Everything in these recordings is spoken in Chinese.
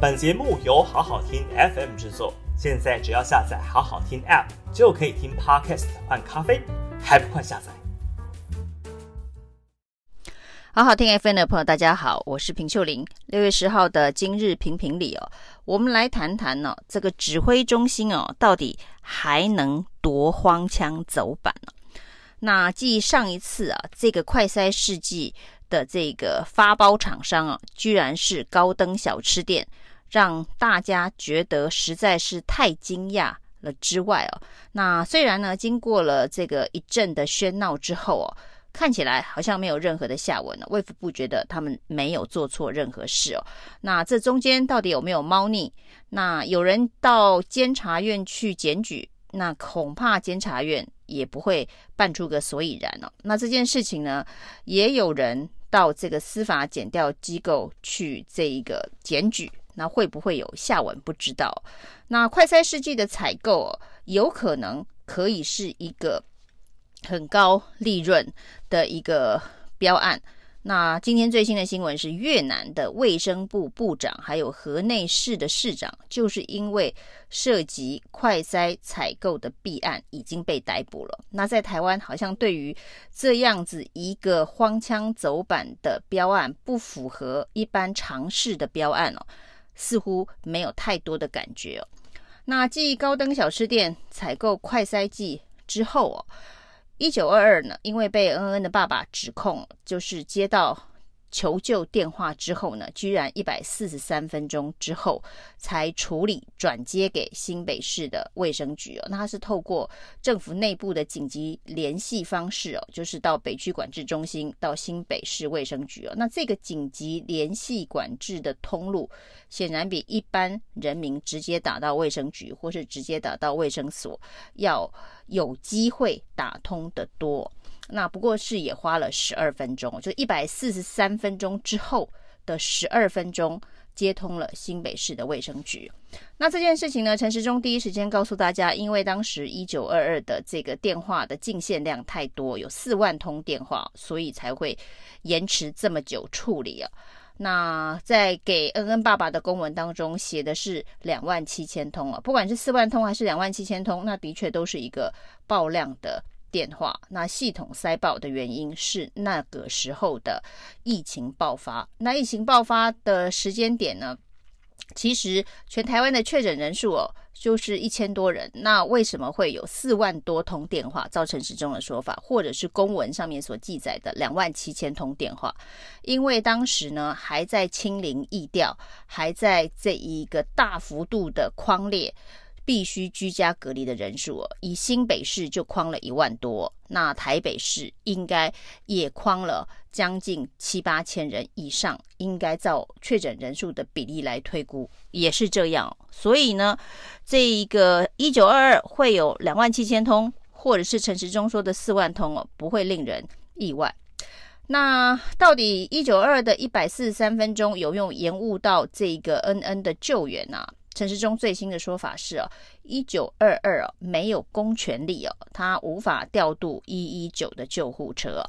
本节目由好好听 FM 制作，现在只要下载好好听 App 就可以听 Podcast 换咖啡，还不快下载？好好听 FM 的朋友，大家好，我是平秀玲。六月十号的今日评评里哦，我们来谈谈呢、哦，这个指挥中心哦，到底还能多荒腔走板呢？那继上一次啊，这个快筛试剂的这个发包厂商啊，居然是高登小吃店，让大家觉得实在是太惊讶了之外哦，那虽然呢，经过了这个一阵的喧闹之后哦。看起来好像没有任何的下文了。卫福部觉得他们没有做错任何事哦。那这中间到底有没有猫腻？那有人到监察院去检举，那恐怕监察院也不会办出个所以然哦。那这件事情呢，也有人到这个司法检调机构去这一个检举，那会不会有下文？不知道。那快筛试剂的采购，有可能可以是一个。很高利润的一个标案。那今天最新的新闻是，越南的卫生部部长还有河内市的市长，就是因为涉及快筛采购的弊案，已经被逮捕了。那在台湾，好像对于这样子一个荒腔走板的标案，不符合一般常识的标案哦，似乎没有太多的感觉哦。那继高登小吃店采购快筛剂之后哦。一九二二呢，因为被恩恩的爸爸指控，就是接到求救电话之后呢，居然一百四十三分钟之后才处理转接给新北市的卫生局哦。那他是透过政府内部的紧急联系方式哦，就是到北区管制中心到新北市卫生局哦。那这个紧急联系管制的通路，显然比一般人民直接打到卫生局或是直接打到卫生所要。有机会打通的多，那不过是也花了十二分钟，就一百四十三分钟之后的十二分钟接通了新北市的卫生局。那这件事情呢，陈时中第一时间告诉大家，因为当时一九二二的这个电话的进线量太多，有四万通电话，所以才会延迟这么久处理啊。那在给恩恩爸爸的公文当中写的是两万七千通啊，不管是四万通还是两万七千通，那的确都是一个爆量的电话。那系统塞爆的原因是那个时候的疫情爆发。那疫情爆发的时间点呢，其实全台湾的确诊人数哦。就是一千多人，那为什么会有四万多通电话？造成时中的说法，或者是公文上面所记载的两万七千通电话，因为当时呢还在清零疫调，还在这一个大幅度的框列。必须居家隔离的人数，以新北市就框了一万多，那台北市应该也框了将近七八千人以上，应该照确诊人数的比例来推估，也是这样。所以呢，这一个一九二二会有两万七千通，或者是陈时中说的四万通哦，不会令人意外。那到底一九二二的一百四十三分钟有没有延误到这个 N N 的救援、啊？陈时中最新的说法是哦，一九二二哦没有公权力哦，他无法调度一一九的救护车。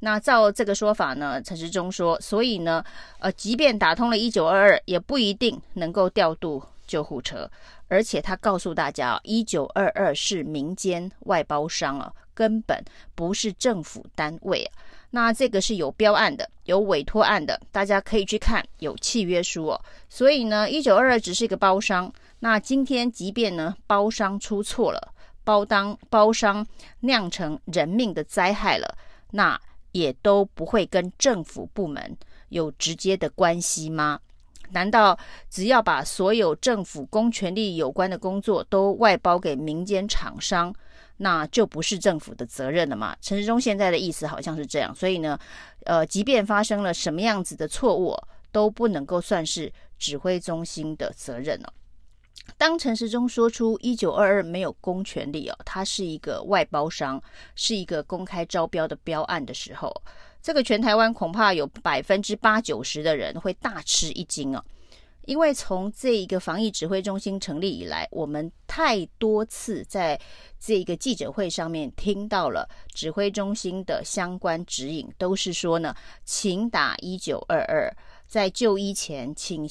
那照这个说法呢，陈时中说，所以呢，呃，即便打通了一九二二，也不一定能够调度救护车。而且他告诉大家，一九二二是民间外包商啊，根本不是政府单位啊。那这个是有标案的，有委托案的，大家可以去看，有契约书哦。所以呢，一九二二只是一个包商。那今天即便呢，包商出错了，包当包商酿成人命的灾害了，那也都不会跟政府部门有直接的关系吗？难道只要把所有政府公权力有关的工作都外包给民间厂商？那就不是政府的责任了嘛？陈时中现在的意思好像是这样，所以呢，呃，即便发生了什么样子的错误，都不能够算是指挥中心的责任了。当陈时中说出一九二二没有公权力哦，他是一个外包商，是一个公开招标的标案的时候，这个全台湾恐怕有百分之八九十的人会大吃一惊哦。因为从这一个防疫指挥中心成立以来，我们太多次在这个记者会上面听到了指挥中心的相关指引，都是说呢，请打一九二二，在就医前请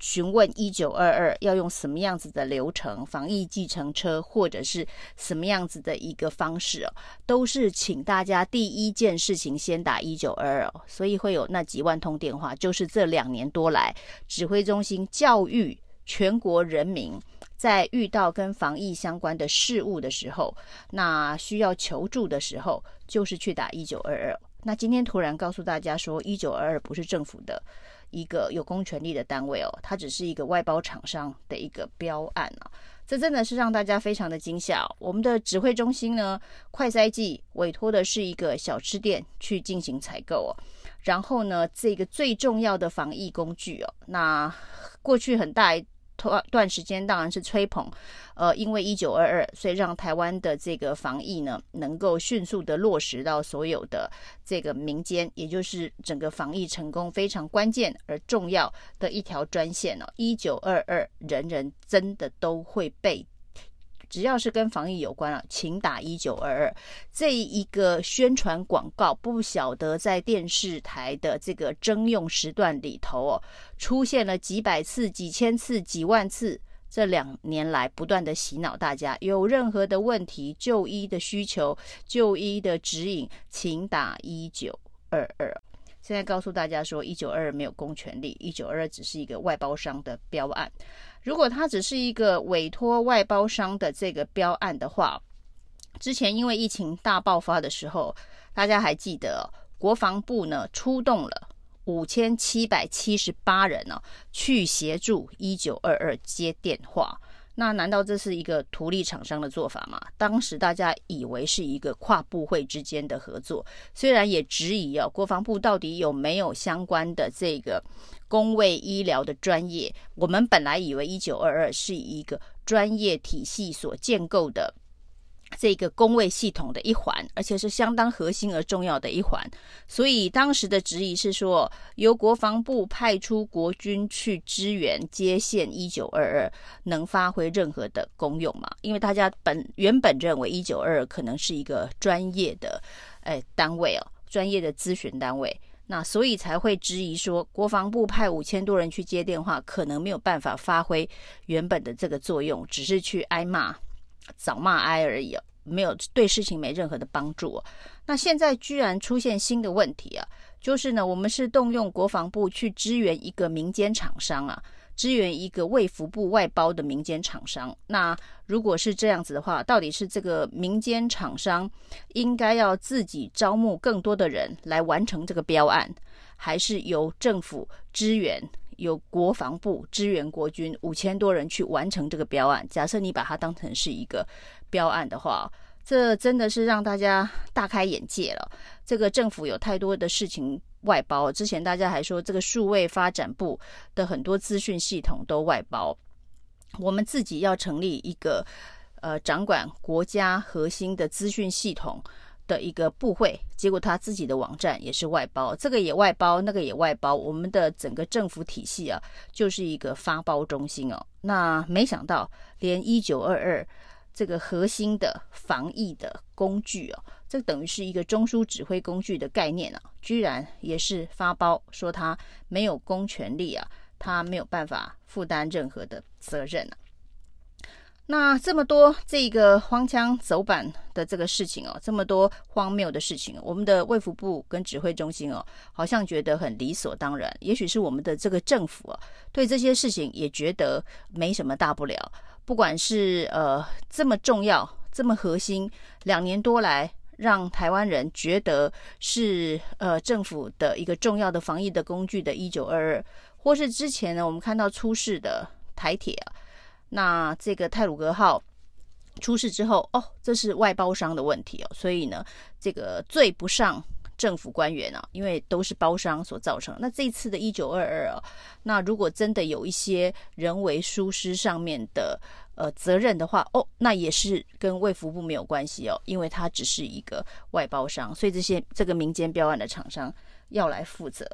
询问一九二二要用什么样子的流程，防疫计程车或者是什么样子的一个方式哦，都是请大家第一件事情先打一九二二，所以会有那几万通电话，就是这两年多来指挥中心教育全国人民，在遇到跟防疫相关的事物的时候，那需要求助的时候，就是去打一九二二。那今天突然告诉大家说，一九二二不是政府的。一个有公权力的单位哦，它只是一个外包厂商的一个标案啊，这真的是让大家非常的惊吓。我们的指挥中心呢，快筛剂委托的是一个小吃店去进行采购哦，然后呢，这个最重要的防疫工具哦，那过去很大。段段时间当然是吹捧，呃，因为一九二二，所以让台湾的这个防疫呢，能够迅速的落实到所有的这个民间，也就是整个防疫成功非常关键而重要的一条专线哦，一九二二，人人真的都会被。只要是跟防疫有关了，请打一九二二。这一个宣传广告，不晓得在电视台的这个征用时段里头哦，出现了几百次、几千次、几万次。这两年来不断的洗脑大家，有任何的问题、就医的需求、就医的指引，请打一九二二。现在告诉大家说，一九二二没有公权力，一九二二只是一个外包商的标案。如果它只是一个委托外包商的这个标案的话，之前因为疫情大爆发的时候，大家还记得国防部呢出动了五千七百七十八人呢，去协助一九二二接电话。那难道这是一个图利厂商的做法吗？当时大家以为是一个跨部会之间的合作，虽然也质疑啊，国防部到底有没有相关的这个公卫医疗的专业？我们本来以为一九二二是一个专业体系所建构的。这个工位系统的一环，而且是相当核心而重要的一环，所以当时的质疑是说，由国防部派出国军去支援接线一九二二，能发挥任何的功用吗？因为大家本原本认为一九二二可能是一个专业的诶单位哦，专业的咨询单位，那所以才会质疑说，国防部派五千多人去接电话，可能没有办法发挥原本的这个作用，只是去挨骂。找骂挨而已，没有对事情没任何的帮助。那现在居然出现新的问题啊，就是呢，我们是动用国防部去支援一个民间厂商啊，支援一个卫福部外包的民间厂商。那如果是这样子的话，到底是这个民间厂商应该要自己招募更多的人来完成这个标案，还是由政府支援？有国防部支援国军五千多人去完成这个标案。假设你把它当成是一个标案的话，这真的是让大家大开眼界了。这个政府有太多的事情外包。之前大家还说这个数位发展部的很多资讯系统都外包，我们自己要成立一个呃掌管国家核心的资讯系统的一个部会，结果他自己的网站也是外包，这个也外包，那个也外包，我们的整个政府体系啊，就是一个发包中心哦。那没想到，连一九二二这个核心的防疫的工具哦，这等于是一个中枢指挥工具的概念啊，居然也是发包，说他没有公权力啊，他没有办法负担任何的责任啊。那这么多这个荒腔走板的这个事情哦，这么多荒谬的事情，我们的卫福部跟指挥中心哦，好像觉得很理所当然。也许是我们的这个政府啊，对这些事情也觉得没什么大不了。不管是呃这么重要、这么核心，两年多来让台湾人觉得是呃政府的一个重要的防疫的工具的一九二二，或是之前呢，我们看到出事的台铁啊。那这个泰鲁格号出事之后，哦，这是外包商的问题哦，所以呢，这个罪不上政府官员啊，因为都是包商所造成。那这次的一九二二啊，那如果真的有一些人为疏失上面的呃责任的话，哦，那也是跟卫福部没有关系哦，因为它只是一个外包商，所以这些这个民间标案的厂商要来负责。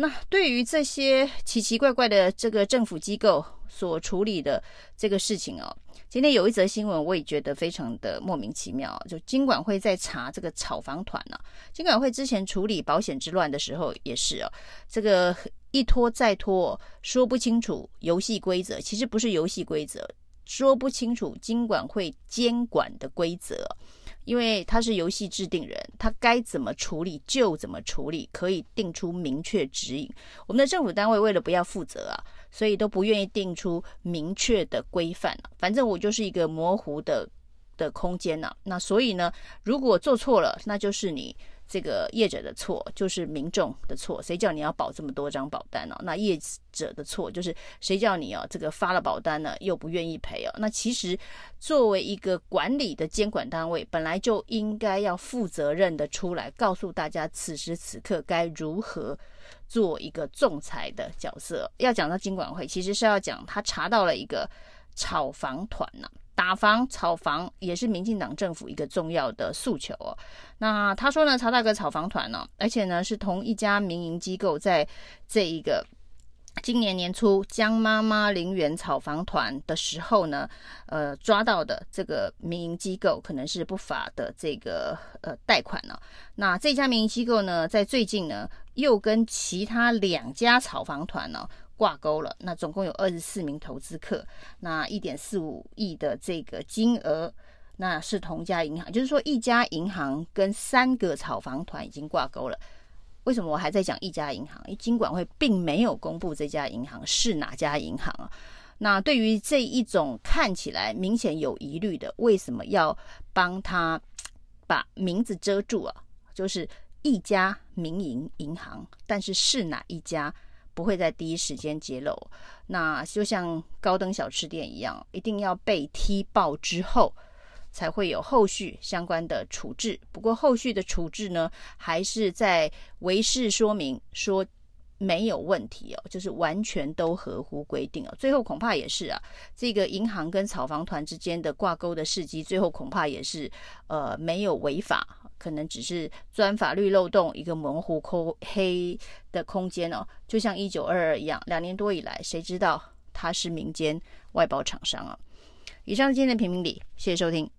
那对于这些奇奇怪怪的这个政府机构，所处理的这个事情哦。今天有一则新闻，我也觉得非常的莫名其妙。就金管会在查这个炒房团呢，金管会之前处理保险之乱的时候也是哦，这个一拖再拖，说不清楚游戏规则，其实不是游戏规则，说不清楚金管会监管的规则。因为他是游戏制定人，他该怎么处理就怎么处理，可以定出明确指引。我们的政府单位为了不要负责啊，所以都不愿意定出明确的规范啊。反正我就是一个模糊的的空间呐。那所以呢，如果做错了，那就是你。这个业者的错就是民众的错，谁叫你要保这么多张保单呢？那业者的错就是谁叫你啊？这个发了保单呢，又不愿意赔哦。那其实作为一个管理的监管单位，本来就应该要负责任的出来告诉大家，此时此刻该如何做一个仲裁的角色。要讲到金管会，其实是要讲他查到了一个炒房团呐、打房、炒房也是民进党政府一个重要的诉求哦。那他说呢，曹大哥炒房团呢，而且呢是同一家民营机构在这一个今年年初江妈妈林园炒房团的时候呢，呃抓到的这个民营机构可能是不法的这个呃贷款呢。那这家民营机构呢，在最近呢又跟其他两家炒房团呢。挂钩了，那总共有二十四名投资客，那一点四五亿的这个金额，那是同家银行，就是说一家银行跟三个炒房团已经挂钩了。为什么我还在讲一家银行？因为金管会并没有公布这家银行是哪家银行啊。那对于这一种看起来明显有疑虑的，为什么要帮他把名字遮住啊？就是一家民营银行，但是是哪一家？不会在第一时间揭露，那就像高登小吃店一样，一定要被踢爆之后，才会有后续相关的处置。不过后续的处置呢，还是在为事说明说没有问题哦，就是完全都合乎规定哦。最后恐怕也是啊，这个银行跟炒房团之间的挂钩的事迹，最后恐怕也是呃没有违法。可能只是钻法律漏洞，一个模糊空黑的空间哦，就像一九二二一样，两年多以来，谁知道他是民间外包厂商啊？以上是今天的评评理，谢谢收听。